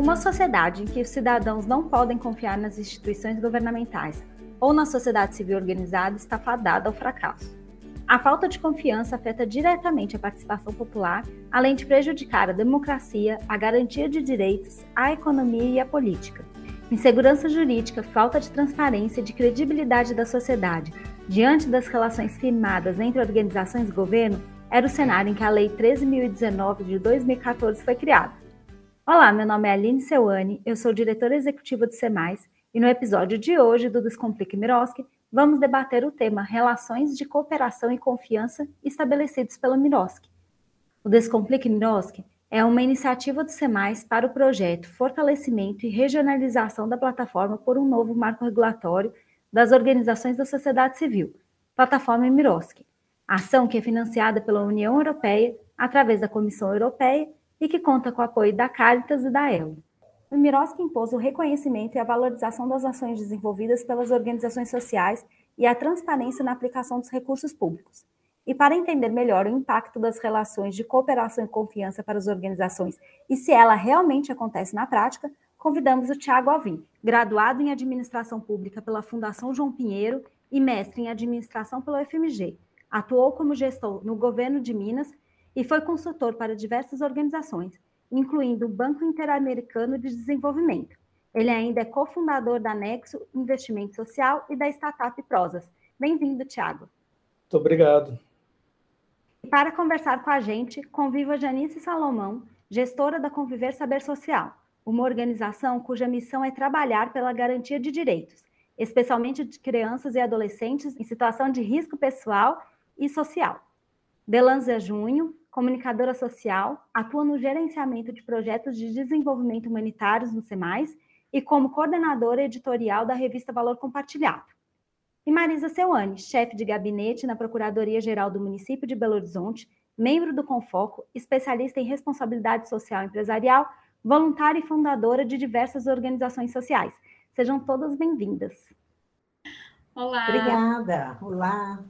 Uma sociedade em que os cidadãos não podem confiar nas instituições governamentais ou na sociedade civil organizada está fadada ao fracasso. A falta de confiança afeta diretamente a participação popular, além de prejudicar a democracia, a garantia de direitos, a economia e a política. Insegurança jurídica, falta de transparência e de credibilidade da sociedade diante das relações firmadas entre organizações e governo era o cenário em que a Lei 13.019 de 2014 foi criada. Olá, meu nome é Aline Seuane, eu sou diretora executiva do SEMAIS e no episódio de hoje do Descomplique Miroski vamos debater o tema Relações de Cooperação e Confiança estabelecidos pela Miroski. O Descomplique Miroski é uma iniciativa do SEMAIS para o projeto Fortalecimento e Regionalização da Plataforma por um Novo Marco Regulatório das Organizações da Sociedade Civil, Plataforma Miroski, ação que é financiada pela União Europeia através da Comissão Europeia e que conta com o apoio da Caritas e da ELO. O Miroski impôs o reconhecimento e a valorização das ações desenvolvidas pelas organizações sociais e a transparência na aplicação dos recursos públicos. E para entender melhor o impacto das relações de cooperação e confiança para as organizações e se ela realmente acontece na prática, convidamos o Tiago Alvim, graduado em Administração Pública pela Fundação João Pinheiro e mestre em Administração pela UFMG. Atuou como gestor no governo de Minas e foi consultor para diversas organizações, incluindo o Banco Interamericano de Desenvolvimento. Ele ainda é cofundador da Nexo Investimento Social e da startup Prosas. Bem-vindo, Tiago. Muito obrigado. E para conversar com a gente, conviva Janice Salomão, gestora da Conviver Saber Social, uma organização cuja missão é trabalhar pela garantia de direitos, especialmente de crianças e adolescentes em situação de risco pessoal e social. Delanza Junho, comunicadora social, atua no gerenciamento de projetos de desenvolvimento humanitários no SEMAIS e como coordenadora editorial da revista Valor Compartilhado. E Marisa Seuane, chefe de gabinete na Procuradoria-Geral do município de Belo Horizonte, membro do Confoco, especialista em responsabilidade social empresarial, voluntária e fundadora de diversas organizações sociais. Sejam todas bem-vindas. Olá. Obrigada. Olá.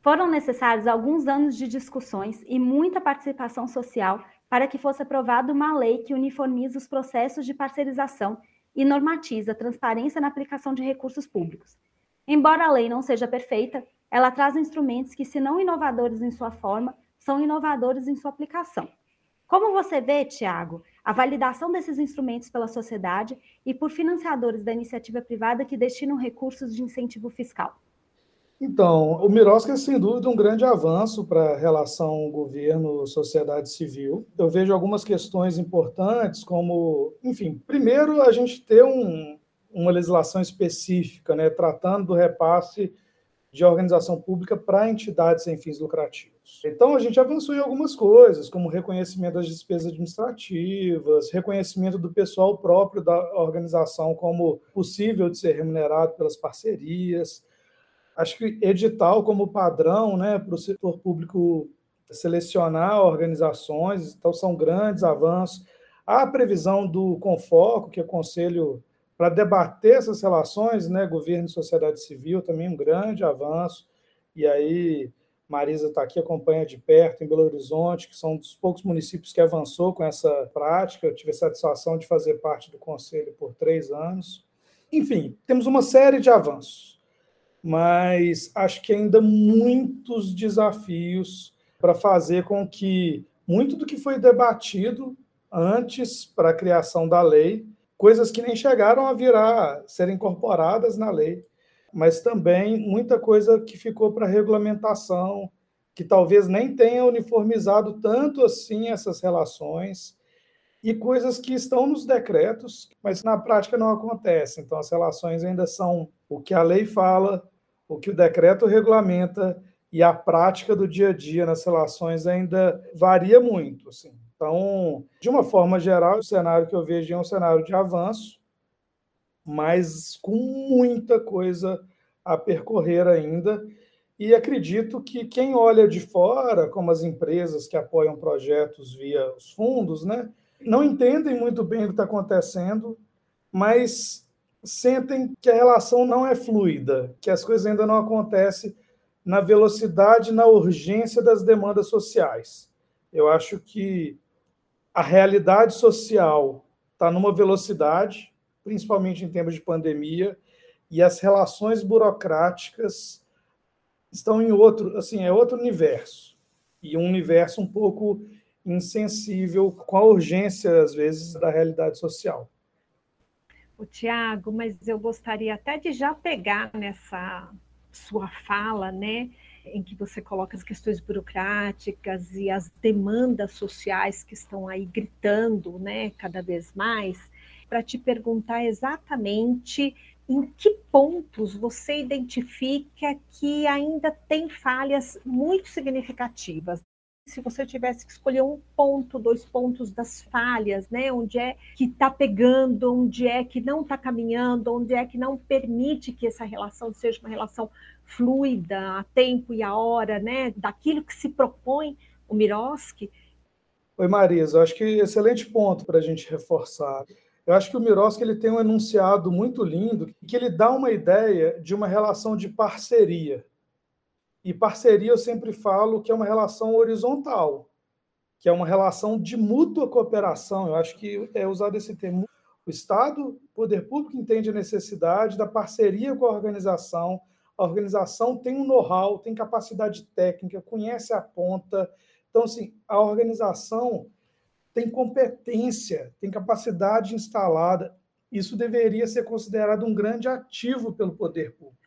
Foram necessários alguns anos de discussões e muita participação social para que fosse aprovada uma lei que uniformiza os processos de parcerização e normatiza a transparência na aplicação de recursos públicos. Embora a lei não seja perfeita, ela traz instrumentos que, se não inovadores em sua forma, são inovadores em sua aplicação. Como você vê, Tiago, a validação desses instrumentos pela sociedade e por financiadores da iniciativa privada que destinam recursos de incentivo fiscal? Então, o Miroska é sem dúvida um grande avanço para a relação governo-sociedade civil. Eu vejo algumas questões importantes, como, enfim, primeiro a gente ter um, uma legislação específica, né, tratando do repasse de organização pública para entidades sem fins lucrativos. Então, a gente avançou em algumas coisas, como reconhecimento das despesas administrativas, reconhecimento do pessoal próprio da organização como possível de ser remunerado pelas parcerias, acho que edital como padrão né, para o setor público selecionar organizações, então são grandes avanços. Há a previsão do Confoco, que é o Conselho para debater essas relações, né, governo e sociedade civil, também um grande avanço. E aí, Marisa está aqui, acompanha de perto, em Belo Horizonte, que são um dos poucos municípios que avançou com essa prática. Eu tive a satisfação de fazer parte do conselho por três anos. Enfim, temos uma série de avanços mas acho que ainda muitos desafios para fazer com que muito do que foi debatido antes para a criação da lei, coisas que nem chegaram a virar, ser incorporadas na lei, mas também muita coisa que ficou para regulamentação, que talvez nem tenha uniformizado tanto assim essas relações, e coisas que estão nos decretos, mas na prática não acontece. Então, as relações ainda são o que a lei fala, o que o decreto regulamenta e a prática do dia a dia nas relações ainda varia muito. Assim. Então, de uma forma geral, o cenário que eu vejo é um cenário de avanço, mas com muita coisa a percorrer ainda. E acredito que quem olha de fora, como as empresas que apoiam projetos via os fundos, né, não entendem muito bem o que está acontecendo, mas sentem que a relação não é fluida, que as coisas ainda não acontecem na velocidade, na urgência das demandas sociais. Eu acho que a realidade social está numa velocidade, principalmente em tempos de pandemia, e as relações burocráticas estão em outro, assim, é outro universo. E um universo um pouco insensível com a urgência, às vezes, da realidade social. O Tiago, mas eu gostaria até de já pegar nessa sua fala, né, em que você coloca as questões burocráticas e as demandas sociais que estão aí gritando, né, cada vez mais, para te perguntar exatamente em que pontos você identifica que ainda tem falhas muito significativas se você tivesse que escolher um ponto, dois pontos das falhas, né? Onde é que está pegando, onde é que não está caminhando, onde é que não permite que essa relação seja uma relação fluida, a tempo e a hora, né? Daquilo que se propõe o Miroski. Oi, Marisa, acho que excelente ponto para a gente reforçar. Eu acho que o Miroski ele tem um enunciado muito lindo que ele dá uma ideia de uma relação de parceria e parceria, eu sempre falo que é uma relação horizontal, que é uma relação de mútua cooperação. Eu acho que é usado esse termo. O Estado, o poder público entende a necessidade da parceria com a organização. A organização tem um know-how, tem capacidade técnica, conhece a ponta. Então, assim, a organização tem competência, tem capacidade instalada. Isso deveria ser considerado um grande ativo pelo poder público.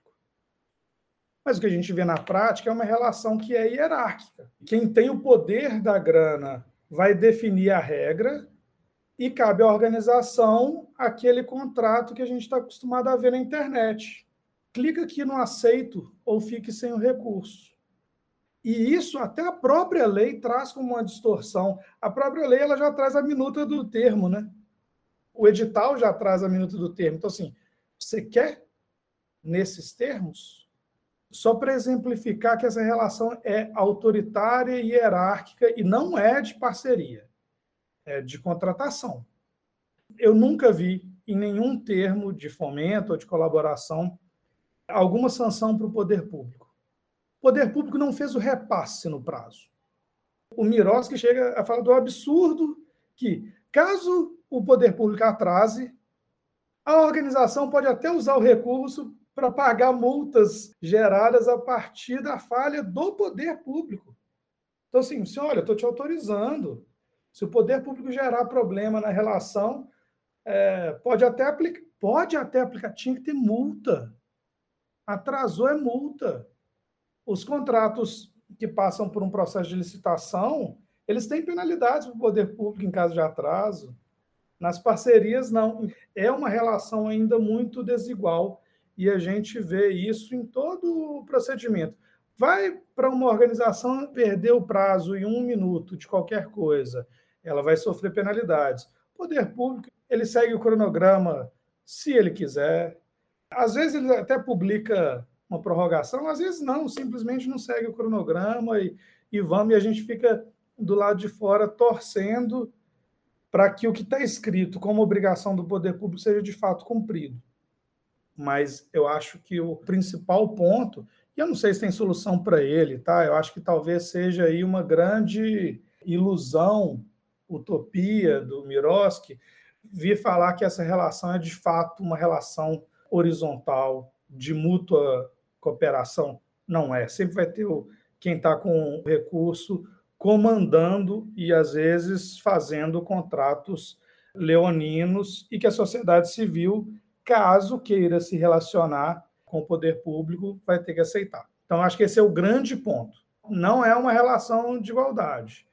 Mas o que a gente vê na prática é uma relação que é hierárquica. Quem tem o poder da grana vai definir a regra e cabe à organização aquele contrato que a gente está acostumado a ver na internet. Clica aqui no aceito ou fique sem o recurso. E isso até a própria lei traz como uma distorção. A própria lei ela já traz a minuta do termo, né? O edital já traz a minuta do termo. Então, assim, você quer nesses termos? Só para exemplificar que essa relação é autoritária e hierárquica e não é de parceria, é de contratação. Eu nunca vi em nenhum termo de fomento ou de colaboração alguma sanção para o poder público. O poder público não fez o repasse no prazo. O Miroski chega a falar do absurdo que, caso o poder público atrase, a organização pode até usar o recurso para pagar multas geradas a partir da falha do poder público. Então, assim, assim olha, estou te autorizando. Se o poder público gerar problema na relação, é, pode até aplicar, pode até aplicar, tinha que ter multa. Atrasou é multa. Os contratos que passam por um processo de licitação, eles têm penalidades para o poder público em caso de atraso. Nas parcerias, não. É uma relação ainda muito desigual e a gente vê isso em todo o procedimento. Vai para uma organização perder o prazo em um minuto de qualquer coisa, ela vai sofrer penalidades. O poder público, ele segue o cronograma se ele quiser. Às vezes ele até publica uma prorrogação, às vezes não, simplesmente não segue o cronograma e, e vamos, e a gente fica do lado de fora torcendo para que o que está escrito como obrigação do poder público seja de fato cumprido mas eu acho que o principal ponto, e eu não sei se tem solução para ele, tá? Eu acho que talvez seja aí uma grande ilusão, utopia do Miroski, vir falar que essa relação é de fato uma relação horizontal, de mútua cooperação. Não é. Sempre vai ter o, quem está com o recurso comandando e, às vezes, fazendo contratos leoninos e que a sociedade civil caso queira se relacionar com o poder público, vai ter que aceitar. Então, acho que esse é o grande ponto. Não é uma relação de igualdade.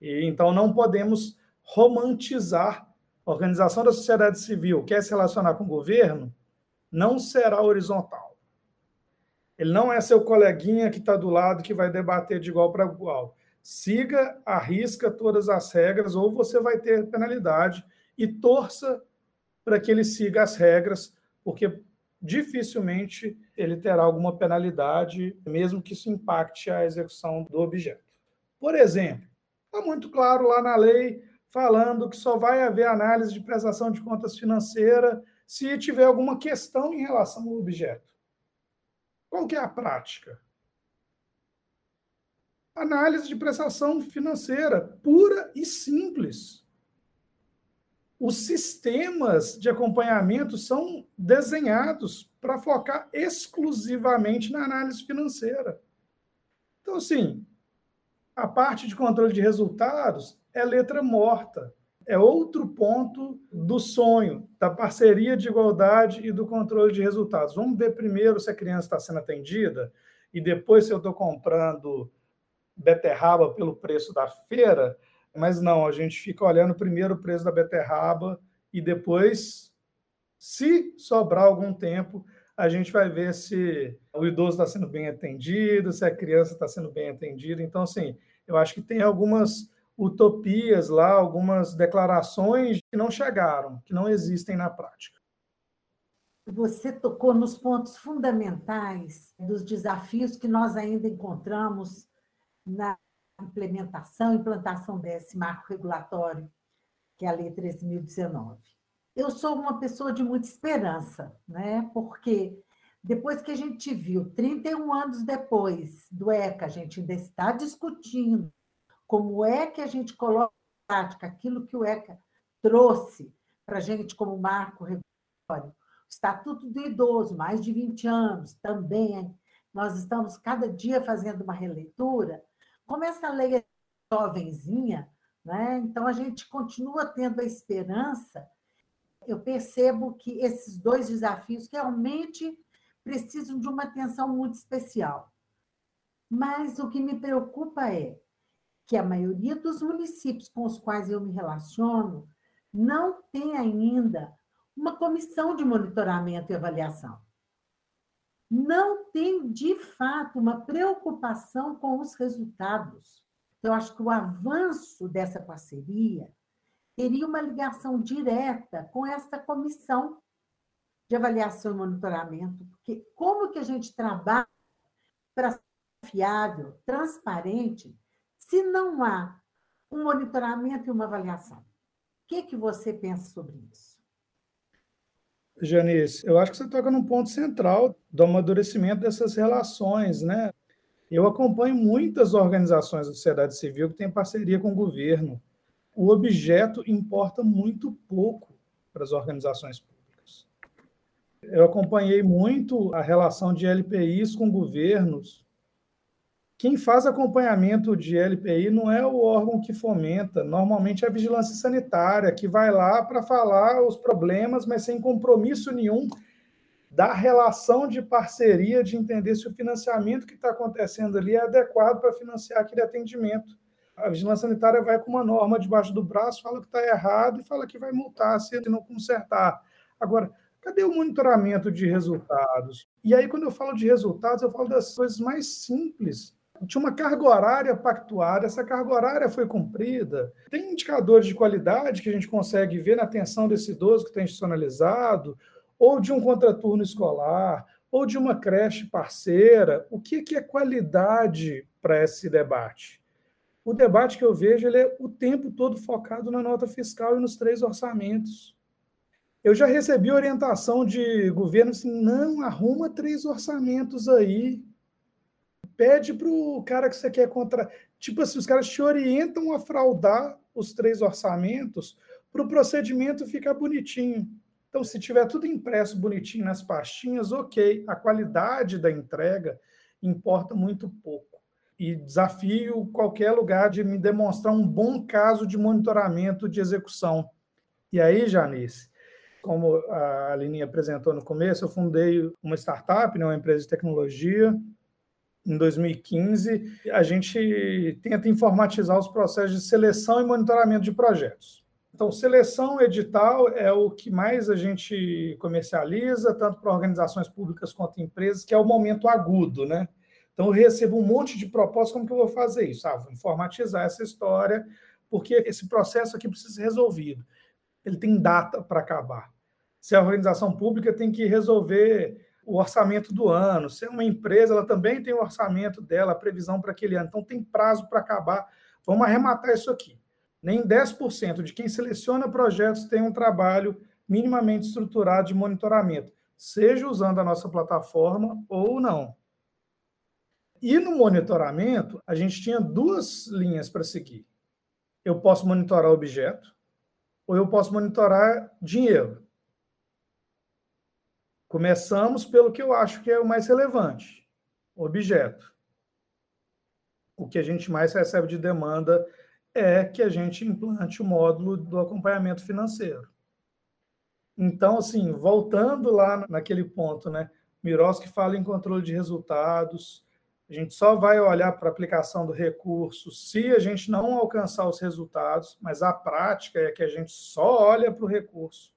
E, então, não podemos romantizar a organização da sociedade civil, quer se relacionar com o governo, não será horizontal. Ele não é seu coleguinha que está do lado que vai debater de igual para igual. Siga, arrisca todas as regras, ou você vai ter penalidade e torça para que ele siga as regras, porque dificilmente ele terá alguma penalidade, mesmo que isso impacte a execução do objeto. Por exemplo, está muito claro lá na lei falando que só vai haver análise de prestação de contas financeira se tiver alguma questão em relação ao objeto. Qual que é a prática? Análise de prestação financeira pura e simples os sistemas de acompanhamento são desenhados para focar exclusivamente na análise financeira. Então, assim, a parte de controle de resultados é letra morta. É outro ponto do sonho, da parceria de igualdade e do controle de resultados. Vamos ver primeiro se a criança está sendo atendida e depois se eu estou comprando beterraba pelo preço da feira, mas não, a gente fica olhando primeiro o preço da beterraba e depois, se sobrar algum tempo, a gente vai ver se o idoso está sendo bem atendido, se a criança está sendo bem atendida. Então, assim, eu acho que tem algumas utopias lá, algumas declarações que não chegaram, que não existem na prática. Você tocou nos pontos fundamentais dos desafios que nós ainda encontramos na implementação, implantação desse marco regulatório, que é a Lei 13.019. Eu sou uma pessoa de muita esperança, né? porque depois que a gente viu, 31 anos depois do ECA, a gente ainda está discutindo como é que a gente coloca em prática aquilo que o ECA trouxe para a gente como marco regulatório. O Estatuto do Idoso, mais de 20 anos, também. Nós estamos cada dia fazendo uma releitura. Como essa lei é jovenzinha, né? então a gente continua tendo a esperança. Eu percebo que esses dois desafios realmente precisam de uma atenção muito especial. Mas o que me preocupa é que a maioria dos municípios com os quais eu me relaciono não tem ainda uma comissão de monitoramento e avaliação. Não tem, de fato, uma preocupação com os resultados. Então, eu acho que o avanço dessa parceria teria uma ligação direta com essa comissão de avaliação e monitoramento, porque como que a gente trabalha para ser fiável, transparente, se não há um monitoramento e uma avaliação. O que, que você pensa sobre isso? Janice, eu acho que você toca num ponto central do amadurecimento dessas relações, né? Eu acompanho muitas organizações da sociedade civil que têm parceria com o governo. O objeto importa muito pouco para as organizações públicas. Eu acompanhei muito a relação de LPIs com governos quem faz acompanhamento de LPI não é o órgão que fomenta, normalmente é a vigilância sanitária, que vai lá para falar os problemas, mas sem compromisso nenhum da relação de parceria, de entender se o financiamento que está acontecendo ali é adequado para financiar aquele atendimento. A vigilância sanitária vai com uma norma debaixo do braço, fala que está errado e fala que vai multar se ele não consertar. Agora, cadê o monitoramento de resultados? E aí, quando eu falo de resultados, eu falo das coisas mais simples tinha uma carga horária pactuada, essa carga horária foi cumprida. Tem indicadores de qualidade que a gente consegue ver na atenção desse idoso que está institucionalizado, ou de um contraturno escolar, ou de uma creche parceira. O que é qualidade para esse debate? O debate que eu vejo ele é o tempo todo focado na nota fiscal e nos três orçamentos. Eu já recebi orientação de governo assim, não, arruma três orçamentos aí pede para o cara que você quer contra. Tipo assim, os caras te orientam a fraudar os três orçamentos para o procedimento ficar bonitinho. Então, se tiver tudo impresso bonitinho nas pastinhas, ok. A qualidade da entrega importa muito pouco. E desafio qualquer lugar de me demonstrar um bom caso de monitoramento de execução. E aí, Janice, como a Aline apresentou no começo, eu fundei uma startup, né, uma empresa de tecnologia, em 2015, a gente tenta informatizar os processos de seleção e monitoramento de projetos. Então, seleção edital é o que mais a gente comercializa, tanto para organizações públicas quanto empresas, que é o momento agudo, né? Então, eu recebo um monte de propostas, como que eu vou fazer isso? Ah, vou informatizar essa história, porque esse processo aqui precisa ser resolvido. Ele tem data para acabar. Se a organização pública tem que resolver o orçamento do ano. Se é uma empresa, ela também tem o orçamento dela, a previsão para aquele ano. Então, tem prazo para acabar. Vamos arrematar isso aqui. Nem 10% de quem seleciona projetos tem um trabalho minimamente estruturado de monitoramento, seja usando a nossa plataforma ou não. E no monitoramento, a gente tinha duas linhas para seguir. Eu posso monitorar objeto, ou eu posso monitorar dinheiro. Começamos pelo que eu acho que é o mais relevante, objeto. O que a gente mais recebe de demanda é que a gente implante o módulo do acompanhamento financeiro. Então, assim, voltando lá naquele ponto, né? Miroski fala em controle de resultados. A gente só vai olhar para a aplicação do recurso se a gente não alcançar os resultados, mas a prática é que a gente só olha para o recurso.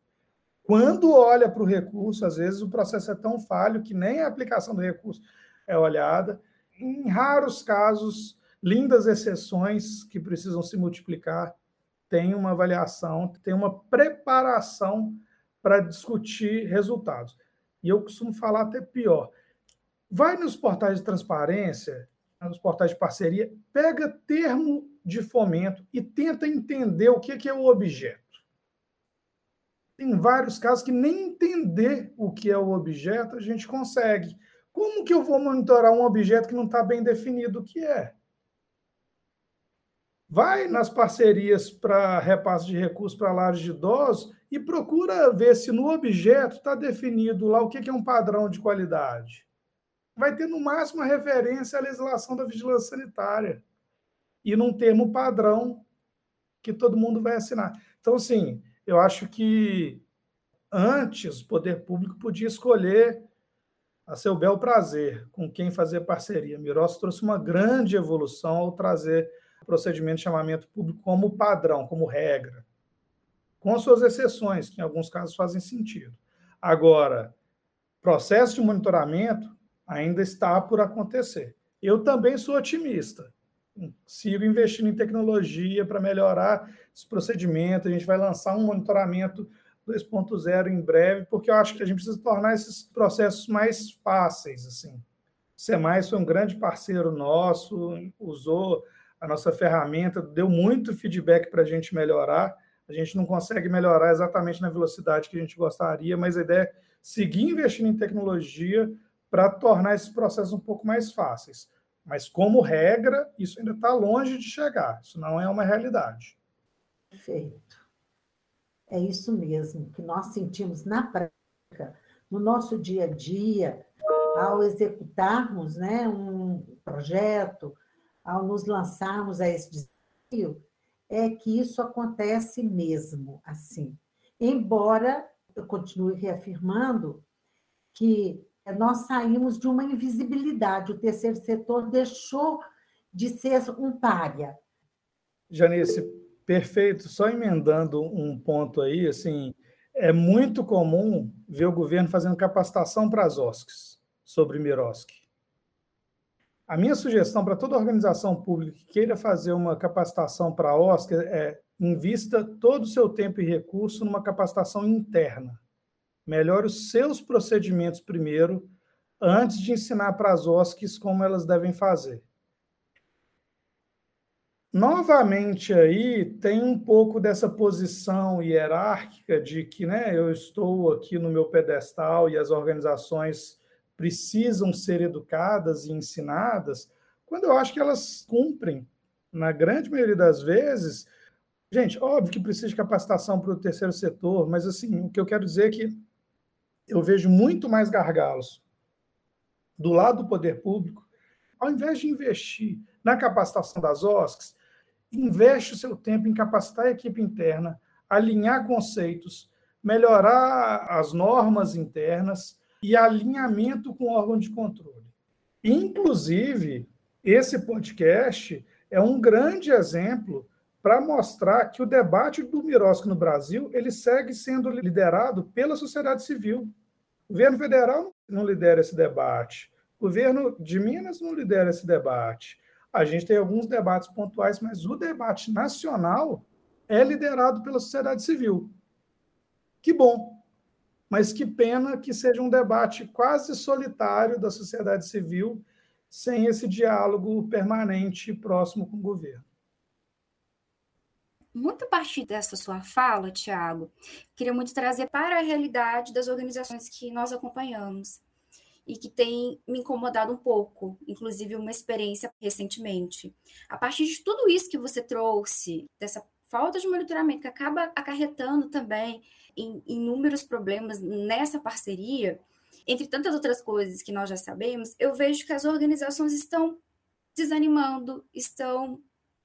Quando olha para o recurso, às vezes o processo é tão falho que nem a aplicação do recurso é olhada. Em raros casos, lindas exceções que precisam se multiplicar, tem uma avaliação, tem uma preparação para discutir resultados. E eu costumo falar até pior. Vai nos portais de transparência, nos portais de parceria, pega termo de fomento e tenta entender o que é o objeto. Tem vários casos que nem entender o que é o objeto a gente consegue. Como que eu vou monitorar um objeto que não está bem definido o que é? Vai nas parcerias para repasse de recursos para lares de idosos e procura ver se no objeto está definido lá o que é um padrão de qualidade. Vai ter no máximo a referência à legislação da vigilância sanitária e num termo padrão que todo mundo vai assinar. Então, assim, eu acho que antes o poder público podia escolher a seu bel prazer com quem fazer parceria. Miros trouxe uma grande evolução ao trazer procedimento de chamamento público como padrão, como regra, com suas exceções, que em alguns casos fazem sentido. Agora, processo de monitoramento ainda está por acontecer. Eu também sou otimista. Sigo investindo em tecnologia para melhorar esse procedimento. A gente vai lançar um monitoramento 2.0 em breve, porque eu acho que a gente precisa tornar esses processos mais fáceis. Assim. O SEMAIS foi um grande parceiro nosso, usou a nossa ferramenta deu muito feedback para a gente melhorar. A gente não consegue melhorar exatamente na velocidade que a gente gostaria, mas a ideia é seguir investindo em tecnologia para tornar esses processos um pouco mais fáceis. Mas, como regra, isso ainda está longe de chegar. Isso não é uma realidade. Perfeito. É isso mesmo que nós sentimos na prática, no nosso dia a dia, ao executarmos né, um projeto, ao nos lançarmos a esse desafio, é que isso acontece mesmo assim. Embora eu continue reafirmando que nós saímos de uma invisibilidade, o terceiro setor deixou de ser um párea. Janice, perfeito. Só emendando um ponto aí, assim, é muito comum ver o governo fazendo capacitação para as OSCs sobre Miroski. A minha sugestão para toda organização pública que queira fazer uma capacitação para a Oscar é invista todo o seu tempo e recurso numa capacitação interna. Melhore os seus procedimentos primeiro, antes de ensinar para as OSCs como elas devem fazer. Novamente aí tem um pouco dessa posição hierárquica de que né, eu estou aqui no meu pedestal e as organizações precisam ser educadas e ensinadas, quando eu acho que elas cumprem, na grande maioria das vezes. Gente, óbvio que precisa de capacitação para o terceiro setor, mas assim, o que eu quero dizer é que eu vejo muito mais gargalos do lado do poder público, ao invés de investir na capacitação das OSCs, investe o seu tempo em capacitar a equipe interna, alinhar conceitos, melhorar as normas internas, e alinhamento com o órgão de controle. Inclusive, esse podcast é um grande exemplo para mostrar que o debate do Mirosco no Brasil ele segue sendo liderado pela sociedade civil. O governo federal não lidera esse debate. O governo de Minas não lidera esse debate. A gente tem alguns debates pontuais, mas o debate nacional é liderado pela sociedade civil. Que bom, mas que pena que seja um debate quase solitário da sociedade civil, sem esse diálogo permanente próximo com o governo. Muito a partir dessa sua fala, Tiago, queria muito trazer para a realidade das organizações que nós acompanhamos e que tem me incomodado um pouco, inclusive uma experiência recentemente. A partir de tudo isso que você trouxe, dessa falta de monitoramento, que acaba acarretando também em inúmeros problemas nessa parceria, entre tantas outras coisas que nós já sabemos, eu vejo que as organizações estão desanimando, estão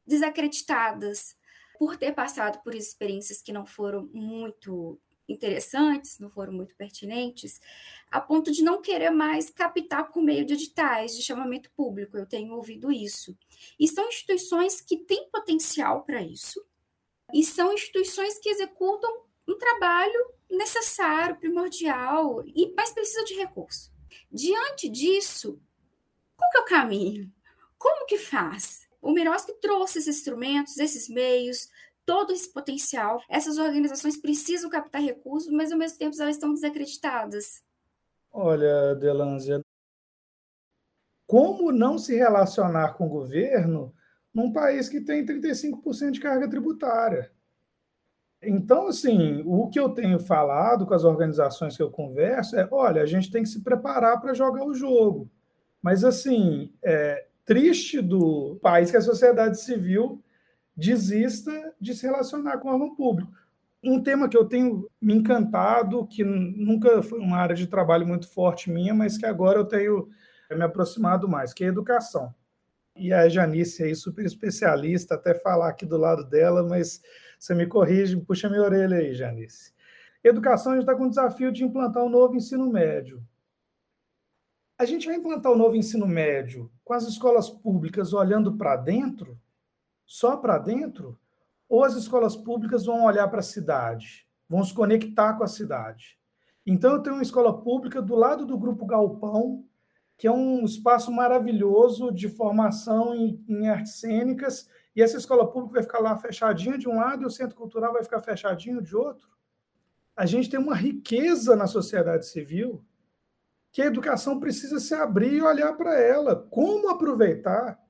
desacreditadas por ter passado por experiências que não foram muito interessantes, não foram muito pertinentes, a ponto de não querer mais captar por meio de editais de chamamento público. Eu tenho ouvido isso. E são instituições que têm potencial para isso, e são instituições que executam um trabalho necessário, primordial, e mas precisa de recurso. Diante disso, qual que é o caminho? Como que faz? O Miroski trouxe esses instrumentos, esses meios, todo esse potencial. Essas organizações precisam captar recursos, mas ao mesmo tempo elas estão desacreditadas. Olha, Delânzia, como não se relacionar com o governo num país que tem 35% de carga tributária? Então, assim, o que eu tenho falado com as organizações que eu converso é: olha, a gente tem que se preparar para jogar o jogo. Mas, assim, é triste do país que a sociedade civil desista de se relacionar com o órgão público. Um tema que eu tenho me encantado, que nunca foi uma área de trabalho muito forte minha, mas que agora eu tenho me aproximado mais, que é a educação. E a Janice aí, super especialista, até falar aqui do lado dela, mas você me corrige, puxa minha orelha aí, Janice. Educação, a gente está com o desafio de implantar um novo ensino médio. A gente vai implantar o novo ensino médio com as escolas públicas olhando para dentro, só para dentro, ou as escolas públicas vão olhar para a cidade, vão se conectar com a cidade. Então, eu tenho uma escola pública do lado do Grupo Galpão, que é um espaço maravilhoso de formação em, em artes cênicas, e essa escola pública vai ficar lá fechadinha de um lado e o centro cultural vai ficar fechadinho de outro. A gente tem uma riqueza na sociedade civil que a educação precisa se abrir e olhar para ela. Como aproveitar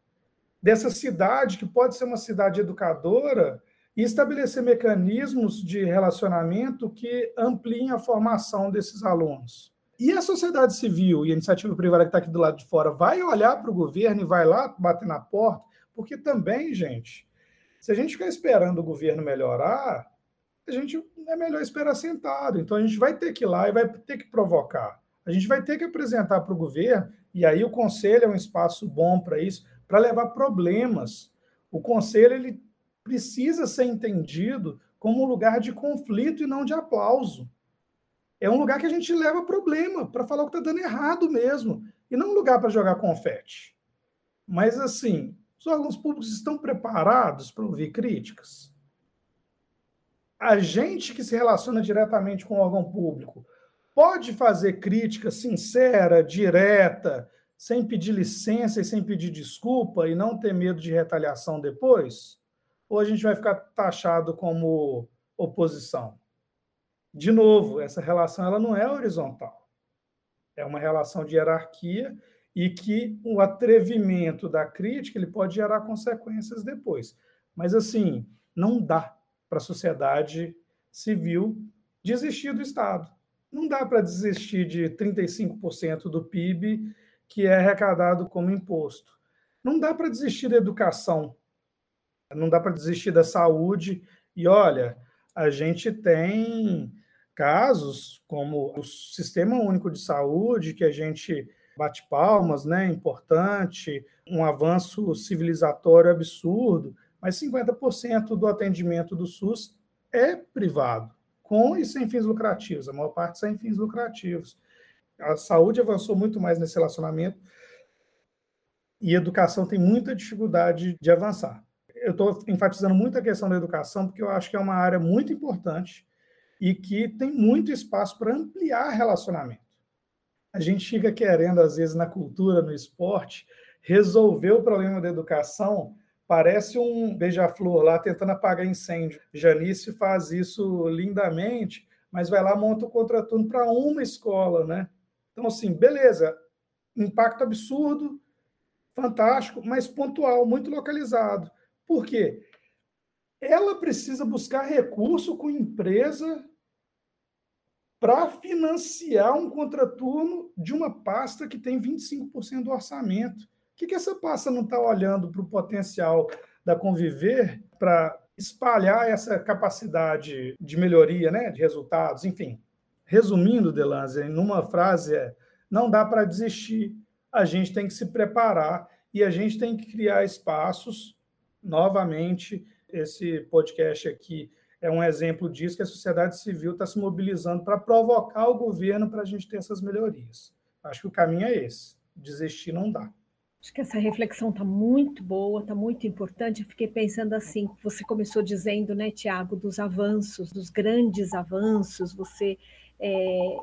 dessa cidade, que pode ser uma cidade educadora, e estabelecer mecanismos de relacionamento que ampliem a formação desses alunos. E a sociedade civil e a iniciativa privada que está aqui do lado de fora vai olhar para o governo e vai lá bater na porta, porque também, gente, se a gente ficar esperando o governo melhorar, a gente é melhor esperar sentado. Então a gente vai ter que ir lá e vai ter que provocar. A gente vai ter que apresentar para o governo, e aí o conselho é um espaço bom para isso, para levar problemas. O conselho ele precisa ser entendido como um lugar de conflito e não de aplauso. É um lugar que a gente leva problema para falar o que está dando errado mesmo, e não um lugar para jogar confete. Mas, assim, os órgãos públicos estão preparados para ouvir críticas? A gente que se relaciona diretamente com o órgão público pode fazer crítica sincera, direta, sem pedir licença e sem pedir desculpa e não ter medo de retaliação depois? Ou a gente vai ficar taxado como oposição? De novo, essa relação ela não é horizontal. É uma relação de hierarquia e que o atrevimento da crítica ele pode gerar consequências depois. Mas assim, não dá para a sociedade civil desistir do Estado. Não dá para desistir de 35% do PIB que é arrecadado como imposto. Não dá para desistir da educação, não dá para desistir da saúde. E olha, a gente tem casos como o Sistema Único de Saúde, que a gente bate palmas, né? Importante, um avanço civilizatório absurdo, mas 50% do atendimento do SUS é privado, com e sem fins lucrativos, a maior parte sem fins lucrativos a saúde avançou muito mais nesse relacionamento e a educação tem muita dificuldade de avançar. Eu estou enfatizando muito a questão da educação porque eu acho que é uma área muito importante e que tem muito espaço para ampliar relacionamento. A gente fica querendo, às vezes, na cultura, no esporte, resolver o problema da educação. Parece um beija-flor lá tentando apagar incêndio. Janice faz isso lindamente, mas vai lá monta o contraturno para uma escola, né? Então, assim, beleza, impacto absurdo, fantástico, mas pontual, muito localizado. Por quê? Ela precisa buscar recurso com empresa para financiar um contraturno de uma pasta que tem 25% do orçamento. Que, que essa pasta não está olhando para o potencial da Conviver para espalhar essa capacidade de melhoria, né, de resultados, enfim. Resumindo, Delanze, numa frase é: não dá para desistir, a gente tem que se preparar e a gente tem que criar espaços. Novamente, esse podcast aqui é um exemplo disso que a sociedade civil está se mobilizando para provocar o governo para a gente ter essas melhorias. Acho que o caminho é esse. Desistir não dá. Acho que essa reflexão está muito boa, está muito importante. Eu fiquei pensando assim, você começou dizendo, né, Tiago, dos avanços, dos grandes avanços. Você é,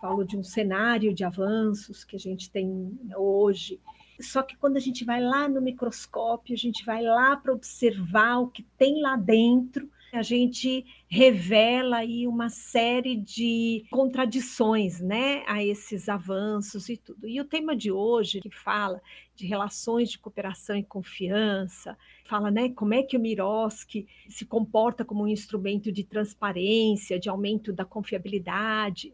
falou de um cenário de avanços que a gente tem hoje. Só que quando a gente vai lá no microscópio, a gente vai lá para observar o que tem lá dentro, a gente revela aí uma série de contradições, né, a esses avanços e tudo. E o tema de hoje que fala de relações de cooperação e confiança, fala, né, como é que o Miroski se comporta como um instrumento de transparência, de aumento da confiabilidade.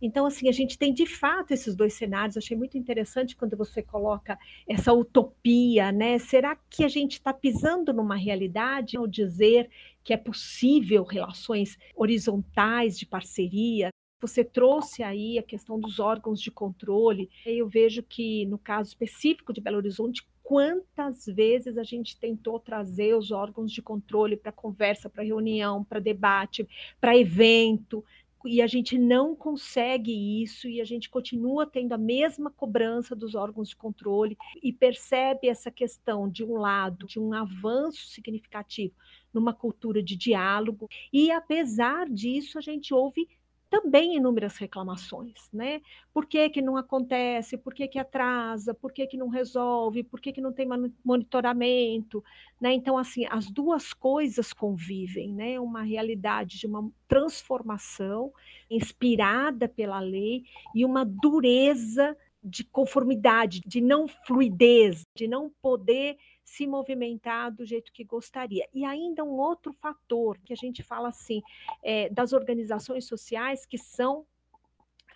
Então, assim, a gente tem de fato esses dois cenários. Achei muito interessante quando você coloca essa utopia, né? Será que a gente está pisando numa realidade ao dizer que é possível relações horizontais de parceria? Você trouxe aí a questão dos órgãos de controle. Eu vejo que, no caso específico de Belo Horizonte, quantas vezes a gente tentou trazer os órgãos de controle para conversa, para reunião, para debate, para evento, e a gente não consegue isso e a gente continua tendo a mesma cobrança dos órgãos de controle e percebe essa questão de um lado de um avanço significativo numa cultura de diálogo e apesar disso a gente ouve também inúmeras reclamações, né? Por que, que não acontece? Por que, que atrasa? Por que, que não resolve? Por que, que não tem monitoramento? Né? Então, assim, as duas coisas convivem, né? Uma realidade de uma transformação inspirada pela lei e uma dureza de conformidade, de não fluidez, de não poder se movimentar do jeito que gostaria. E ainda um outro fator que a gente fala assim, é, das organizações sociais que são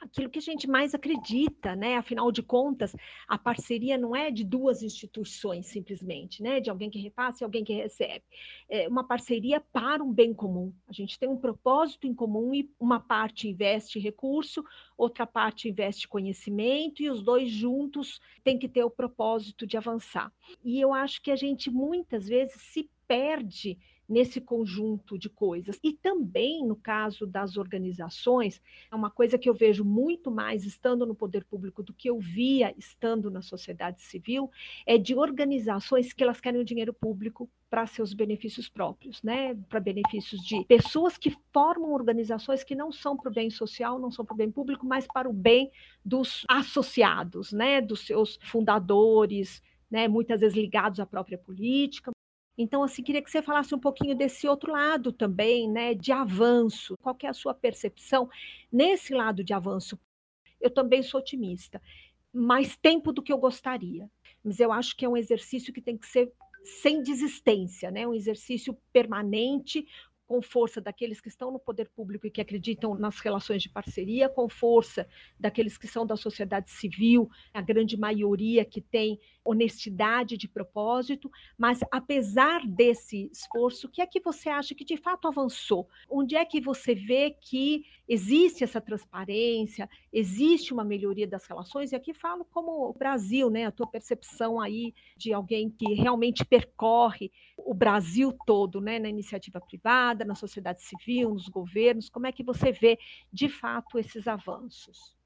aquilo que a gente mais acredita, né? Afinal de contas, a parceria não é de duas instituições simplesmente, né? De alguém que repassa e alguém que recebe. É uma parceria para um bem comum. A gente tem um propósito em comum e uma parte investe recurso, outra parte investe conhecimento e os dois juntos têm que ter o propósito de avançar. E eu acho que a gente muitas vezes se perde nesse conjunto de coisas. E também, no caso das organizações, é uma coisa que eu vejo muito mais estando no poder público do que eu via estando na sociedade civil, é de organizações que elas querem o dinheiro público para seus benefícios próprios, né? Para benefícios de pessoas que formam organizações que não são para o bem social, não são para o bem público, mas para o bem dos associados, né? Dos seus fundadores, né? Muitas vezes ligados à própria política, então, assim, queria que você falasse um pouquinho desse outro lado também, né, de avanço. Qual é a sua percepção nesse lado de avanço? Eu também sou otimista, mais tempo do que eu gostaria. Mas eu acho que é um exercício que tem que ser sem desistência, né? Um exercício permanente, com força daqueles que estão no poder público e que acreditam nas relações de parceria, com força daqueles que são da sociedade civil, a grande maioria que tem honestidade de propósito, mas apesar desse esforço, o que é que você acha que de fato avançou? Onde é que você vê que existe essa transparência, existe uma melhoria das relações? E aqui falo como o Brasil, né? A tua percepção aí de alguém que realmente percorre o Brasil todo, né? Na iniciativa privada, na sociedade civil, nos governos, como é que você vê de fato esses avanços?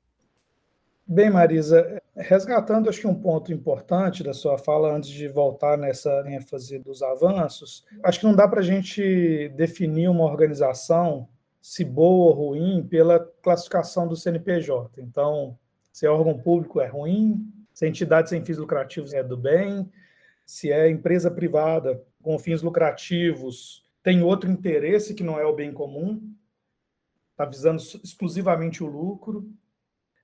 Bem, Marisa, resgatando acho que um ponto importante da sua fala, antes de voltar nessa ênfase dos avanços, acho que não dá para a gente definir uma organização, se boa ou ruim, pela classificação do CNPJ. Então, se é órgão público é ruim, se é entidade sem fins lucrativos é do bem, se é empresa privada com fins lucrativos tem outro interesse que não é o bem comum, está visando exclusivamente o lucro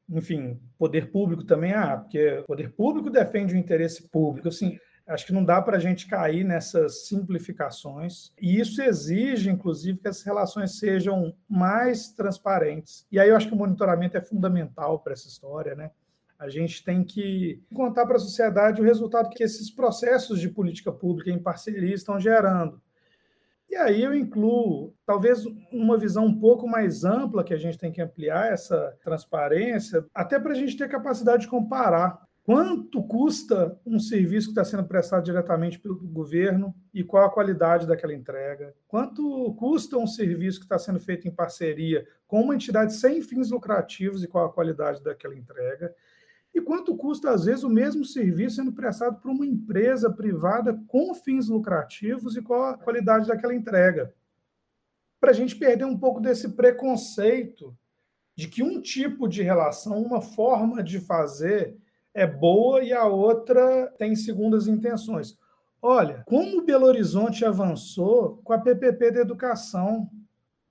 enfim, poder público também há, porque poder público defende o interesse público. Assim, acho que não dá para a gente cair nessas simplificações. E isso exige, inclusive, que as relações sejam mais transparentes. E aí eu acho que o monitoramento é fundamental para essa história, né? A gente tem que contar para a sociedade o resultado que esses processos de política pública em parceria estão gerando. E aí eu incluo, talvez, uma visão um pouco mais ampla, que a gente tem que ampliar essa transparência, até para a gente ter capacidade de comparar quanto custa um serviço que está sendo prestado diretamente pelo governo e qual a qualidade daquela entrega, quanto custa um serviço que está sendo feito em parceria com uma entidade sem fins lucrativos e qual a qualidade daquela entrega, e quanto custa, às vezes, o mesmo serviço sendo prestado por uma empresa privada com fins lucrativos e qual a qualidade daquela entrega. Para a gente perder um pouco desse preconceito de que um tipo de relação, uma forma de fazer, é boa e a outra tem segundas intenções. Olha, como Belo Horizonte avançou com a PPP da educação,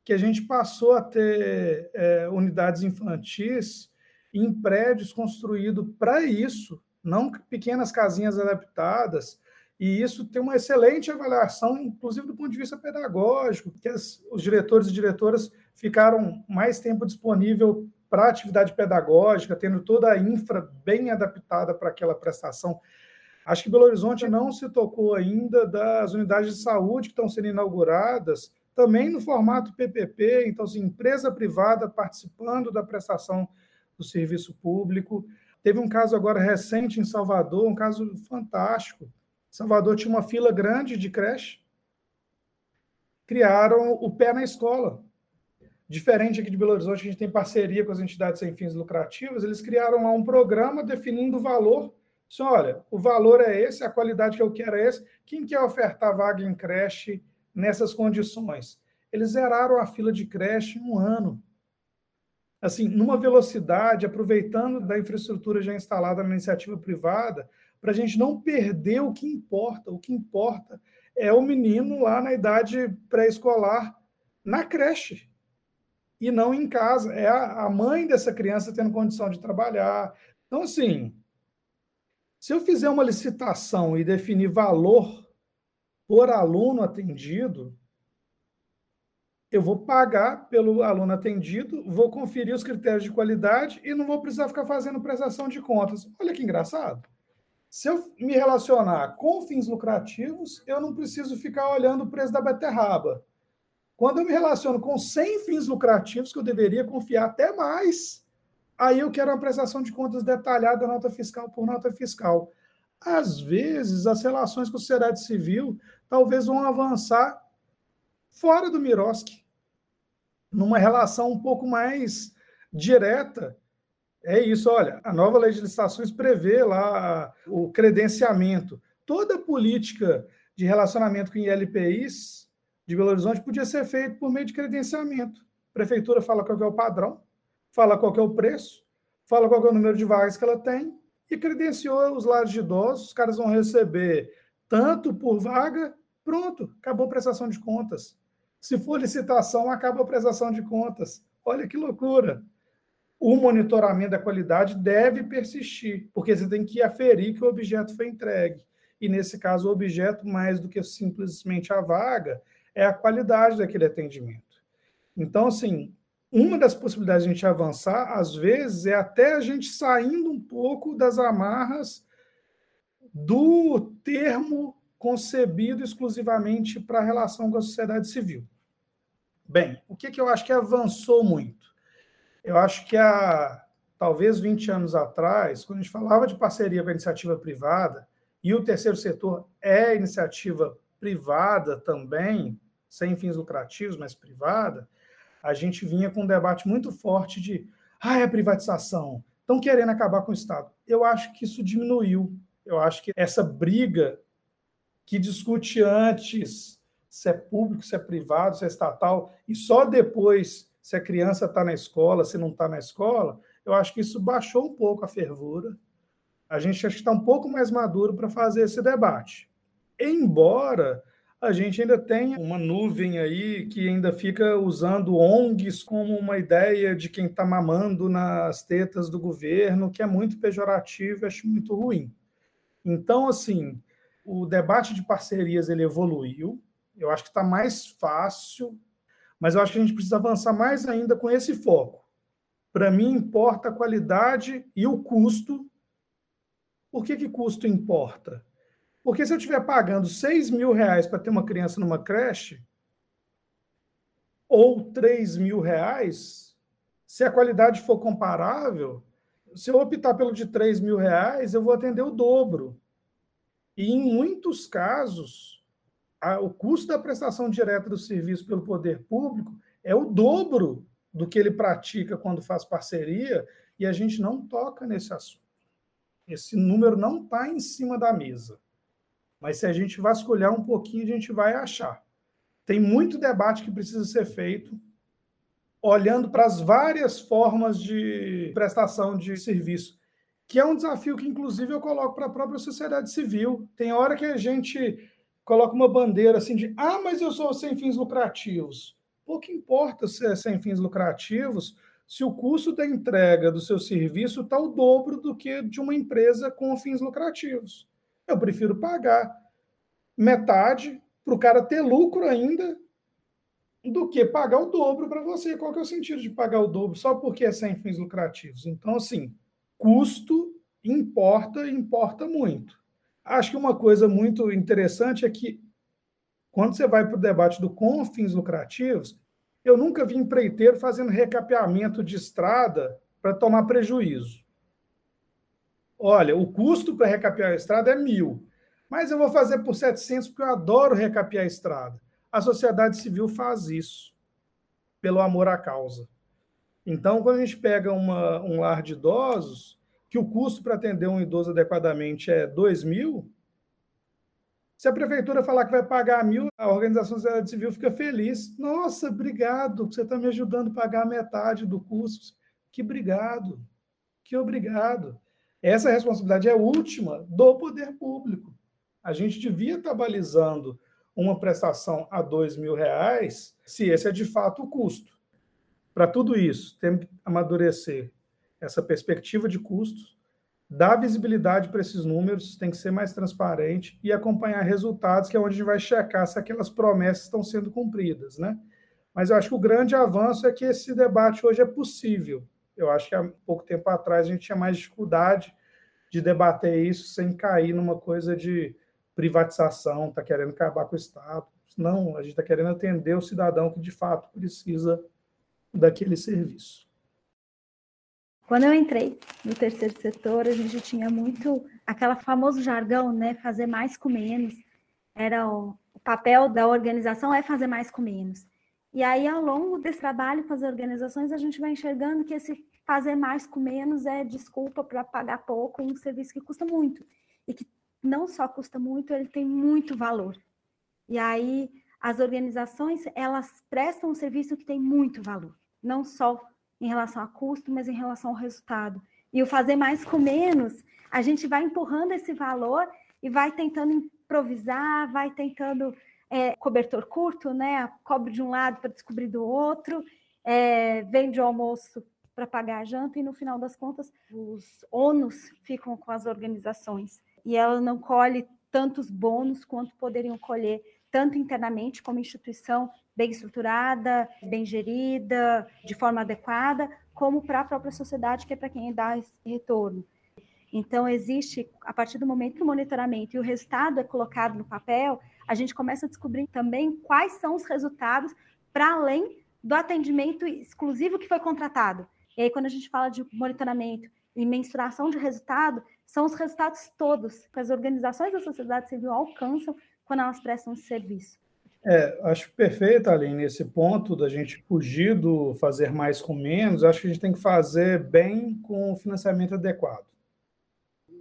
que a gente passou a ter é, unidades infantis em prédios construídos para isso, não pequenas casinhas adaptadas, e isso tem uma excelente avaliação, inclusive do ponto de vista pedagógico, que as, os diretores e diretoras ficaram mais tempo disponível para atividade pedagógica, tendo toda a infra bem adaptada para aquela prestação. Acho que Belo Horizonte não se tocou ainda das unidades de saúde que estão sendo inauguradas, também no formato PPP, então, assim, empresa privada participando da prestação do serviço público. Teve um caso agora recente em Salvador, um caso fantástico. Salvador tinha uma fila grande de creche, criaram o pé na escola. Diferente aqui de Belo Horizonte, a gente tem parceria com as entidades sem fins lucrativos, eles criaram lá um programa definindo o valor. Assim, olha, o valor é esse, a qualidade que eu quero é esse. Quem quer ofertar vaga em creche nessas condições? Eles zeraram a fila de creche em um ano assim, numa velocidade, aproveitando da infraestrutura já instalada na iniciativa privada, para a gente não perder o que importa. O que importa é o menino lá na idade pré-escolar, na creche, e não em casa. É a, mãe dessa criança tendo condição de trabalhar. Então, assim, se eu fizer uma licitação e definir valor por aluno atendido, eu vou pagar pelo aluno atendido, vou conferir os critérios de qualidade e não vou precisar ficar fazendo prestação de contas. Olha que engraçado. Se eu me relacionar com fins lucrativos, eu não preciso ficar olhando o preço da beterraba. Quando eu me relaciono com 100 fins lucrativos, que eu deveria confiar até mais, aí eu quero uma prestação de contas detalhada, nota fiscal por nota fiscal. Às vezes, as relações com a sociedade civil talvez vão avançar fora do Miroski, numa relação um pouco mais direta. É isso, olha, a nova licitações prevê lá o credenciamento. Toda política de relacionamento com ILPIs de Belo Horizonte podia ser feita por meio de credenciamento. A prefeitura fala qual é o padrão, fala qual é o preço, fala qual é o número de vagas que ela tem e credenciou os lares de idosos, os caras vão receber tanto por vaga, pronto, acabou a prestação de contas. Se for licitação, acaba a prestação de contas. Olha que loucura. O monitoramento da qualidade deve persistir, porque você tem que aferir que o objeto foi entregue. E, nesse caso, o objeto, mais do que simplesmente a vaga, é a qualidade daquele atendimento. Então, assim, uma das possibilidades de a gente avançar, às vezes, é até a gente saindo um pouco das amarras do termo concebido exclusivamente para a relação com a sociedade civil. Bem, o que, que eu acho que avançou muito? Eu acho que há talvez 20 anos atrás, quando a gente falava de parceria com a iniciativa privada, e o terceiro setor é iniciativa privada também, sem fins lucrativos, mas privada, a gente vinha com um debate muito forte de ah, é privatização, estão querendo acabar com o Estado. Eu acho que isso diminuiu. Eu acho que essa briga que discute antes se é público, se é privado, se é estatal, e só depois se a criança está na escola, se não está na escola, eu acho que isso baixou um pouco a fervura. A gente acho que está um pouco mais maduro para fazer esse debate. Embora a gente ainda tenha uma nuvem aí que ainda fica usando ONGs como uma ideia de quem está mamando nas tetas do governo, que é muito pejorativo acho muito ruim. Então, assim, o debate de parcerias ele evoluiu. Eu acho que está mais fácil, mas eu acho que a gente precisa avançar mais ainda com esse foco. Para mim, importa a qualidade e o custo. Por que, que custo importa? Porque se eu estiver pagando 6 mil reais para ter uma criança numa creche, ou 3 mil reais, se a qualidade for comparável, se eu optar pelo de 3 mil reais, eu vou atender o dobro. E em muitos casos, a, o custo da prestação direta do serviço pelo poder público é o dobro do que ele pratica quando faz parceria, e a gente não toca nesse assunto. Esse número não está em cima da mesa. Mas se a gente vasculhar um pouquinho, a gente vai achar. Tem muito debate que precisa ser feito, olhando para as várias formas de prestação de serviço, que é um desafio que, inclusive, eu coloco para a própria sociedade civil. Tem hora que a gente coloca uma bandeira assim de ah, mas eu sou sem fins lucrativos. Pouco importa se é sem fins lucrativos, se o custo da entrega do seu serviço está o dobro do que de uma empresa com fins lucrativos. Eu prefiro pagar metade para o cara ter lucro ainda do que pagar o dobro para você. Qual que é o sentido de pagar o dobro só porque é sem fins lucrativos? Então, assim, custo importa importa muito. Acho que uma coisa muito interessante é que quando você vai para o debate do com fins lucrativos, eu nunca vi empreiteiro fazendo recapeamento de estrada para tomar prejuízo. Olha, o custo para recapear a estrada é mil, mas eu vou fazer por 700 porque eu adoro recapear a estrada. A sociedade civil faz isso pelo amor à causa. Então, quando a gente pega uma, um lar de idosos, que o custo para atender um idoso adequadamente é 2 mil, se a prefeitura falar que vai pagar mil, a organização sociedade civil fica feliz. Nossa, obrigado, você está me ajudando a pagar metade do custo. Que obrigado, que obrigado. Essa responsabilidade é última do poder público. A gente devia estar balizando uma prestação a dois mil reais, se esse é de fato o custo. Para tudo isso, temos que amadurecer essa perspectiva de custos, dar visibilidade para esses números, tem que ser mais transparente e acompanhar resultados, que é onde a gente vai checar se aquelas promessas estão sendo cumpridas, né? Mas eu acho que o grande avanço é que esse debate hoje é possível. Eu acho que há pouco tempo atrás a gente tinha mais dificuldade de debater isso sem cair numa coisa de privatização, está querendo acabar com o Estado. Não, a gente está querendo atender o cidadão que de fato precisa daquele serviço. Quando eu entrei no terceiro setor, a gente tinha muito aquela famoso jargão, né? Fazer mais com menos. Era o, o papel da organização é fazer mais com menos. E aí, ao longo desse trabalho com as organizações, a gente vai enxergando que esse fazer mais com menos é desculpa para pagar pouco em um serviço que custa muito. E que não só custa muito, ele tem muito valor. E aí, as organizações, elas prestam um serviço que tem muito valor. Não só em relação a custo, mas em relação ao resultado. E o fazer mais com menos, a gente vai empurrando esse valor e vai tentando improvisar, vai tentando é, cobertor curto, né? Cobre de um lado para descobrir do outro, é, vende o almoço para pagar a janta e no final das contas os ônus ficam com as organizações e ela não colhe tantos bônus quanto poderiam colher tanto internamente como instituição bem estruturada, bem gerida, de forma adequada, como para a própria sociedade, que é para quem dá esse retorno. Então, existe, a partir do momento que o monitoramento e o resultado é colocado no papel, a gente começa a descobrir também quais são os resultados para além do atendimento exclusivo que foi contratado. E aí, quando a gente fala de monitoramento e mensuração de resultado, são os resultados todos que as organizações da sociedade civil alcançam quando elas prestam esse serviço. É, acho perfeito, Aline, nesse ponto da gente fugir do fazer mais com menos, acho que a gente tem que fazer bem com o financiamento adequado.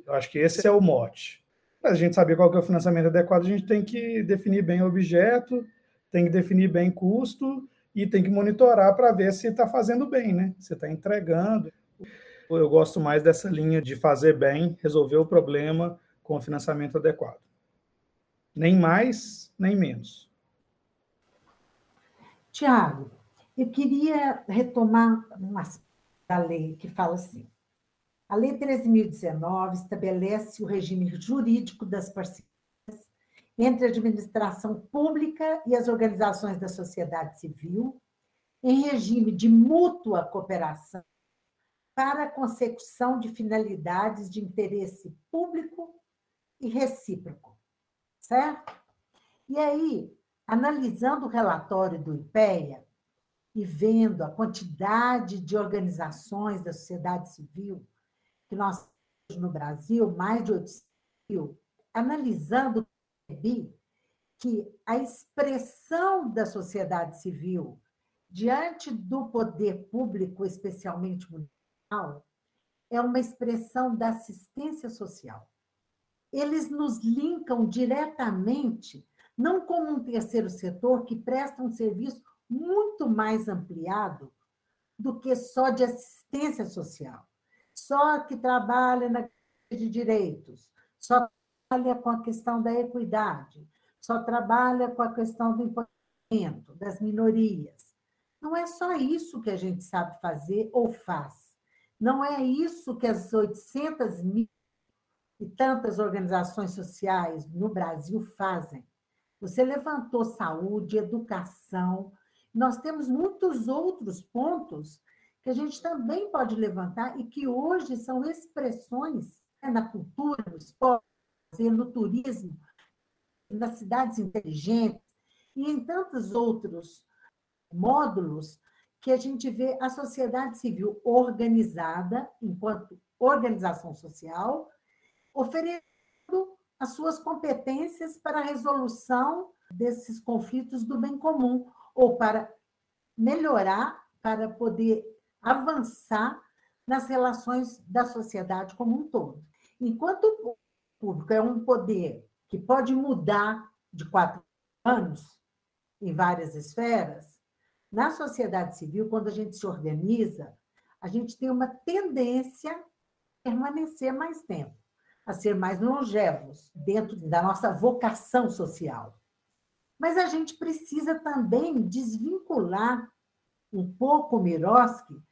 Eu acho que esse é o mote. Para a gente saber qual é o financiamento adequado, a gente tem que definir bem o objeto, tem que definir bem custo e tem que monitorar para ver se está fazendo bem, né? Se está entregando. Eu gosto mais dessa linha de fazer bem, resolver o problema com o financiamento adequado. Nem mais, nem menos. Tiago, eu queria retomar um aspecto da lei que fala assim: a Lei 13.019 estabelece o regime jurídico das parcerias entre a administração pública e as organizações da sociedade civil, em regime de mútua cooperação para a consecução de finalidades de interesse público e recíproco, certo? E aí, analisando o relatório do IPEA, e vendo a quantidade de organizações da sociedade civil que nós temos no Brasil, mais de 800 mil, analisando que a expressão da sociedade civil diante do poder público, especialmente municipal, é uma expressão da assistência social. Eles nos linkam diretamente, não como um terceiro setor que presta um serviço muito mais ampliado do que só de assistência social, só que trabalha na de direitos, só trabalha com a questão da equidade, só trabalha com a questão do empoderamento das minorias. Não é só isso que a gente sabe fazer ou faz. Não é isso que as 800 mil e tantas organizações sociais no Brasil fazem. Você levantou saúde, educação. Nós temos muitos outros pontos que a gente também pode levantar e que hoje são expressões né, na cultura, no esporte, no turismo, nas cidades inteligentes e em tantos outros módulos que a gente vê a sociedade civil organizada, enquanto organização social, oferecendo as suas competências para a resolução desses conflitos do bem comum, ou para melhorar, para poder avançar nas relações da sociedade como um todo. Enquanto o público é um poder que pode mudar de quatro anos em várias esferas, na sociedade civil, quando a gente se organiza, a gente tem uma tendência a permanecer mais tempo, a ser mais longevos dentro da nossa vocação social. Mas a gente precisa também desvincular um pouco o Miroski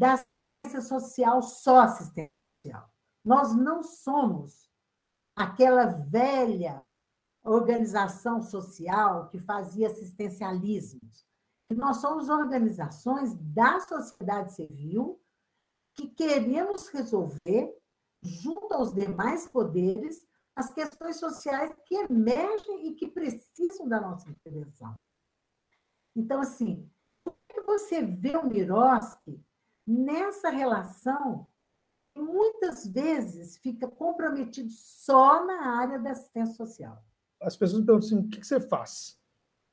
da assistência social só assistencial. Nós não somos aquela velha organização social que fazia assistencialismos. Nós somos organizações da sociedade civil que queremos resolver, junto aos demais poderes, as questões sociais que emergem e que precisam da nossa intervenção. Então, assim, como é que você vê o Miroski nessa relação muitas vezes fica comprometido só na área da assistência social. As pessoas me perguntam assim: o que você faz?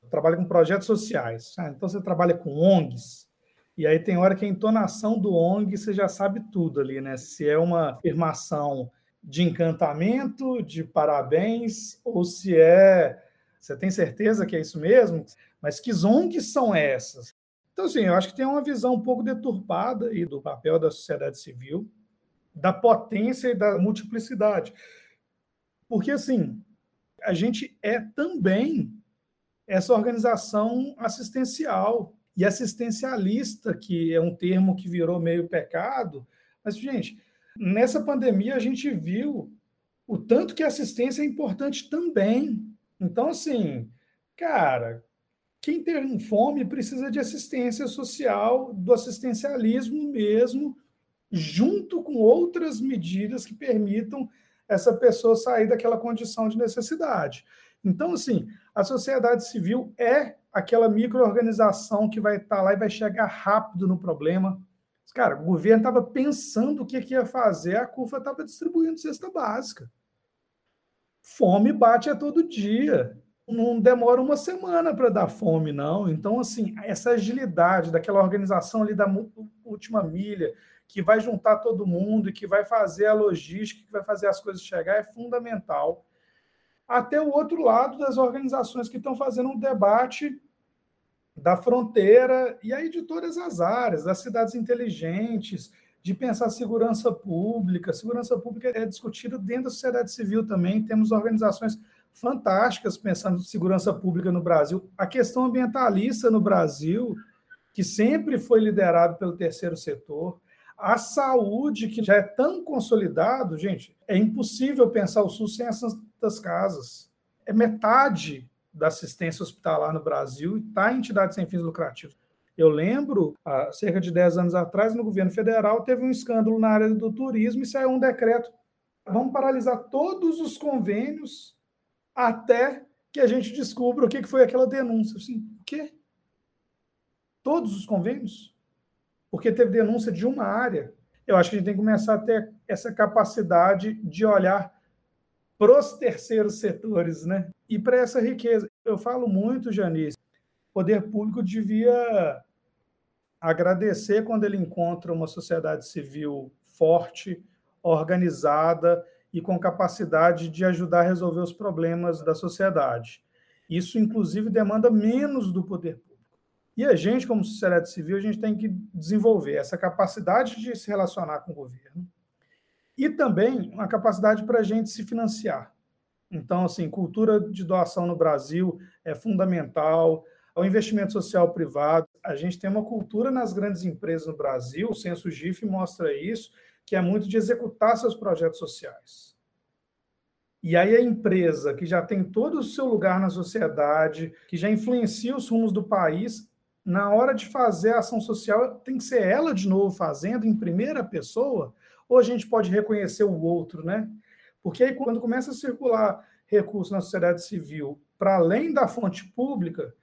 Eu trabalho com projetos sociais. Ah, então você trabalha com ONGs. E aí tem hora que a entonação do ONG você já sabe tudo ali, né? Se é uma afirmação de encantamento, de parabéns, ou se é. Você tem certeza que é isso mesmo? Mas que ONGs são essas? Então, assim, eu acho que tem uma visão um pouco deturpada aí do papel da sociedade civil da potência e da multiplicidade. Porque, assim, a gente é também essa organização assistencial e assistencialista, que é um termo que virou meio pecado. Mas, gente, nessa pandemia a gente viu o tanto que a assistência é importante também. Então, assim, cara, quem tem fome precisa de assistência social, do assistencialismo mesmo, junto com outras medidas que permitam essa pessoa sair daquela condição de necessidade. Então, assim, a sociedade civil é aquela microorganização que vai estar lá e vai chegar rápido no problema. Cara, o governo estava pensando o que, que ia fazer, a CUFA estava distribuindo cesta básica. Fome bate a todo dia. Não demora uma semana para dar fome, não. Então, assim, essa agilidade daquela organização ali da última milha, que vai juntar todo mundo e que vai fazer a logística, que vai fazer as coisas chegar, é fundamental. Até o outro lado das organizações que estão fazendo um debate da fronteira e aí de todas as áreas, das cidades inteligentes, de pensar segurança pública. Segurança pública é discutida dentro da sociedade civil também. Temos organizações fantásticas pensando em segurança pública no Brasil. A questão ambientalista no Brasil, que sempre foi liderado pelo terceiro setor, a saúde, que já é tão consolidado, gente, é impossível pensar o SUS sem essas casas. É metade da assistência hospitalar no Brasil e está em entidades sem fins lucrativos. Eu lembro, há cerca de 10 anos atrás, no governo federal, teve um escândalo na área do turismo e saiu um decreto. Vamos paralisar todos os convênios até que a gente descubra o que foi aquela denúncia. Assim, o quê? todos os convênios, porque teve denúncia de uma área. Eu acho que a gente tem que começar a ter essa capacidade de olhar para os terceiros setores, né? E para essa riqueza. Eu falo muito, Janice, o poder público devia agradecer quando ele encontra uma sociedade civil forte, organizada e com capacidade de ajudar a resolver os problemas da sociedade. Isso, inclusive, demanda menos do poder público. E a gente, como sociedade civil, a gente tem que desenvolver essa capacidade de se relacionar com o governo e também uma capacidade para a gente se financiar. Então, assim, cultura de doação no Brasil é fundamental, o investimento social privado. A gente tem uma cultura nas grandes empresas no Brasil, o censo GIF mostra isso, que é muito de executar seus projetos sociais. E aí a empresa que já tem todo o seu lugar na sociedade, que já influencia os rumos do país, na hora de fazer a ação social, tem que ser ela de novo fazendo em primeira pessoa, ou a gente pode reconhecer o outro, né? Porque aí quando começa a circular recursos na sociedade civil para além da fonte pública,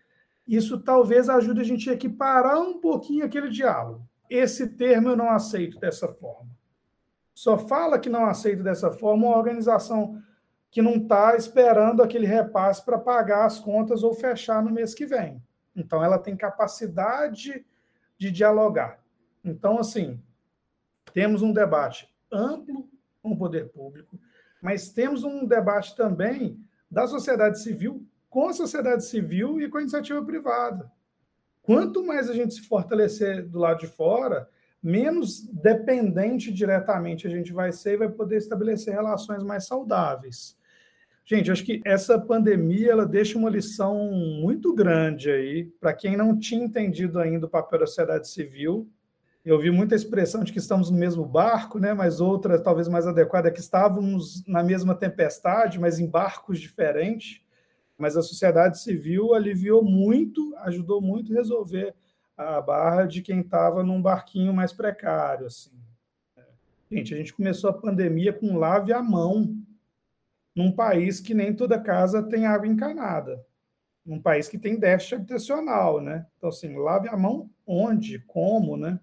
isso talvez ajude a gente a equiparar um pouquinho aquele diálogo. Esse termo eu não aceito dessa forma. Só fala que não aceita dessa forma uma organização que não está esperando aquele repasse para pagar as contas ou fechar no mês que vem. Então, ela tem capacidade de dialogar. Então, assim, temos um debate amplo com o poder público, mas temos um debate também da sociedade civil com a sociedade civil e com a iniciativa privada. Quanto mais a gente se fortalecer do lado de fora, menos dependente diretamente a gente vai ser e vai poder estabelecer relações mais saudáveis. Gente, acho que essa pandemia ela deixa uma lição muito grande aí para quem não tinha entendido ainda o papel da sociedade civil. Eu vi muita expressão de que estamos no mesmo barco, né? Mas outra, talvez mais adequada, é que estávamos na mesma tempestade, mas em barcos diferentes. Mas a sociedade civil aliviou muito, ajudou muito a resolver a barra de quem estava num barquinho mais precário. Assim. Gente, a gente começou a pandemia com lave à mão, num país que nem toda casa tem água encanada, num país que tem déficit habitacional, né? Então, assim, lave a mão onde, como, né?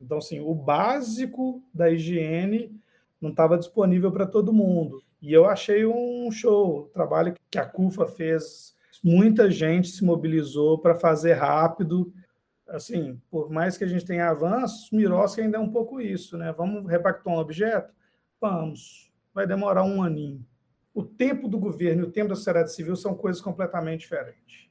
Então, assim, o básico da higiene não estava disponível para todo mundo. E eu achei um show, o trabalho que a CUFA fez, muita gente se mobilizou para fazer rápido, assim, por mais que a gente tenha avanços, Miroski ainda é um pouco isso, né? Vamos repactar um objeto? Vamos. Vai demorar um aninho. O tempo do governo e o tempo da sociedade civil são coisas completamente diferentes.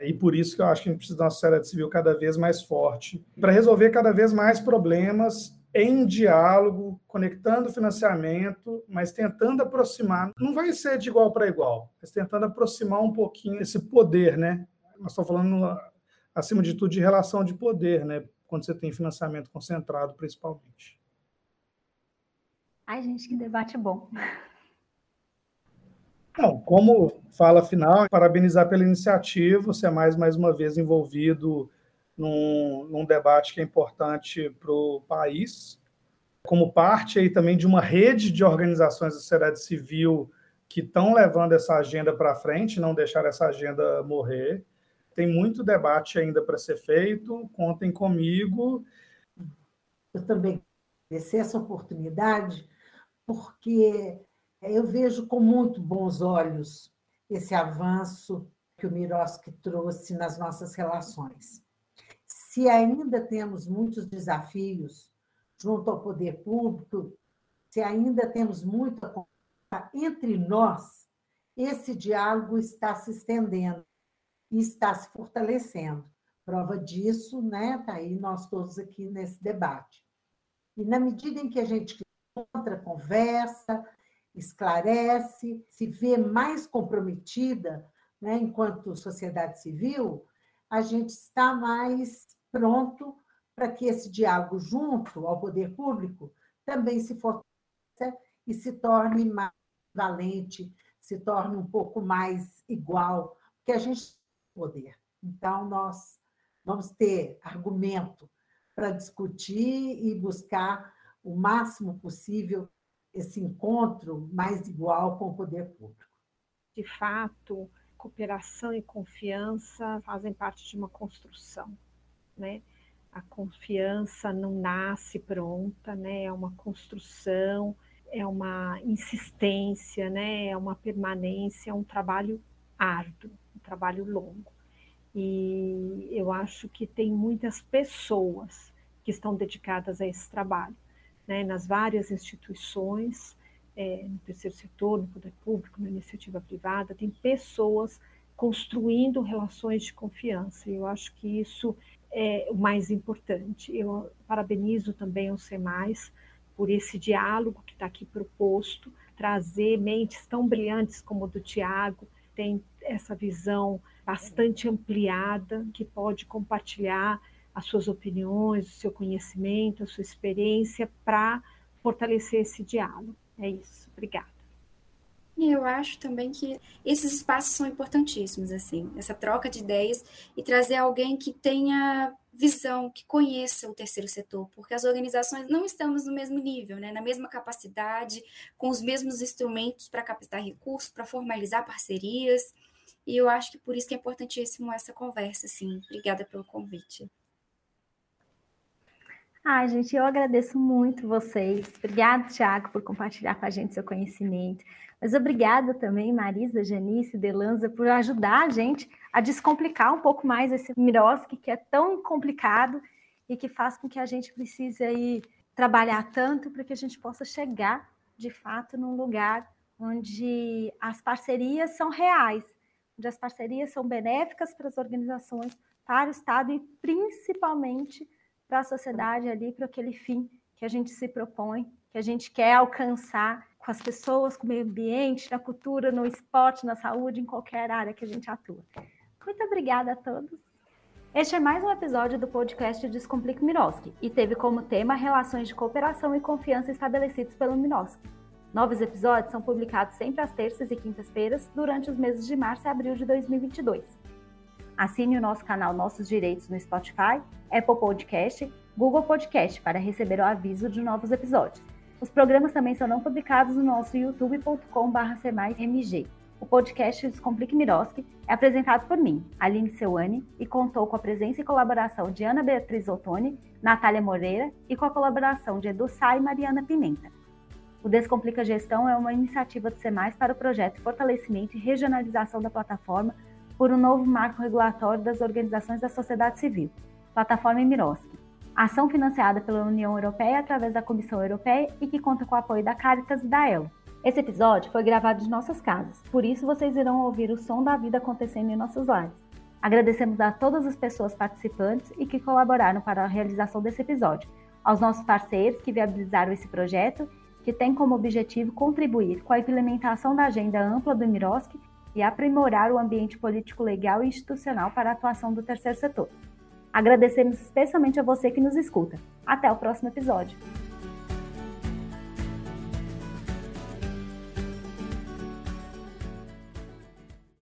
E por isso que eu acho que a gente precisa de uma sociedade civil cada vez mais forte, para resolver cada vez mais problemas em diálogo, conectando financiamento, mas tentando aproximar. Não vai ser de igual para igual, mas tentando aproximar um pouquinho esse poder, né? Nós estamos falando acima de tudo, de relação de poder, né? Quando você tem financiamento concentrado, principalmente. Ai, gente, que debate bom. Não, como fala final, parabenizar pela iniciativa, você é mais, mais uma vez envolvido num, num debate que é importante para o país, como parte aí também de uma rede de organizações da sociedade civil que estão levando essa agenda para frente, não deixar essa agenda morrer. Tem muito debate ainda para ser feito, contem comigo. Eu também agradecer essa oportunidade, porque eu vejo com muito bons olhos esse avanço que o Miroski trouxe nas nossas relações. Se ainda temos muitos desafios junto ao poder público, se ainda temos muita entre nós, esse diálogo está se estendendo e está se fortalecendo. Prova disso, né? Está aí nós todos aqui nesse debate. E na medida em que a gente encontra, conversa, esclarece, se vê mais comprometida, né, enquanto sociedade civil, a gente está mais pronto para que esse diálogo junto ao poder público também se fortaleça e se torne mais valente, se torne um pouco mais igual, porque a gente poder. Então, nós vamos ter argumento para discutir e buscar o máximo possível esse encontro mais igual com o poder público. De fato, cooperação e confiança fazem parte de uma construção. né? A confiança não nasce pronta, né? É uma construção, é uma insistência, né? É uma permanência, é um trabalho árduo, um trabalho longo. E eu acho que tem muitas pessoas que estão dedicadas a esse trabalho, né? Nas várias instituições, é, no terceiro setor, no poder público, na iniciativa privada, tem pessoas construindo relações de confiança. Eu acho que isso é o mais importante. Eu parabenizo também o SEMAIS por esse diálogo que está aqui proposto, trazer mentes tão brilhantes como o do Tiago, tem essa visão bastante ampliada, que pode compartilhar as suas opiniões, o seu conhecimento, a sua experiência para fortalecer esse diálogo. É isso. Obrigada. E eu acho também que esses espaços são importantíssimos, assim, essa troca de ideias e trazer alguém que tenha visão, que conheça o terceiro setor, porque as organizações não estamos no mesmo nível, né, na mesma capacidade, com os mesmos instrumentos para captar recursos, para formalizar parcerias, e eu acho que por isso que é importantíssimo essa conversa, assim. Obrigada pelo convite. Ai, gente, eu agradeço muito vocês. Obrigada, Tiago, por compartilhar com a gente seu conhecimento. Mas obrigada também, Marisa, Janice, Delanza, por ajudar a gente a descomplicar um pouco mais esse Miroski, que é tão complicado e que faz com que a gente precise aí trabalhar tanto para que a gente possa chegar, de fato, num lugar onde as parcerias são reais, onde as parcerias são benéficas para as organizações, para o Estado e principalmente para a sociedade ali, para aquele fim que a gente se propõe, que a gente quer alcançar com as pessoas, com o meio ambiente, na cultura, no esporte, na saúde, em qualquer área que a gente atua. Muito obrigada a todos. Este é mais um episódio do podcast Descomplique Miroski e teve como tema relações de cooperação e confiança estabelecidos pelo Miroski. Novos episódios são publicados sempre às terças e quintas-feiras durante os meses de março e abril de 2022. Assine o nosso canal Nossos Direitos no Spotify, Apple Podcast, Google Podcast para receber o aviso de novos episódios. Os programas também serão publicados no nosso youtube.com.br O podcast Descomplique Miroski é apresentado por mim, Aline Seuane, e contou com a presença e colaboração de Ana Beatriz Ottoni, Natália Moreira e com a colaboração de Edu Sá e Mariana Pimenta. O Descomplica Gestão é uma iniciativa do SEMAIS para o projeto Fortalecimento e Regionalização da Plataforma por um novo marco regulatório das organizações da sociedade civil, plataforma Miroski. Ação financiada pela União Europeia através da Comissão Europeia e que conta com o apoio da Caritas e da ELO. Esse episódio foi gravado de nossas casas, por isso vocês irão ouvir o som da vida acontecendo em nossos lares. Agradecemos a todas as pessoas participantes e que colaboraram para a realização desse episódio, aos nossos parceiros que viabilizaram esse projeto, que tem como objetivo contribuir com a implementação da agenda ampla do Miroski e aprimorar o ambiente político legal e institucional para a atuação do terceiro setor. Agradecemos especialmente a você que nos escuta. Até o próximo episódio.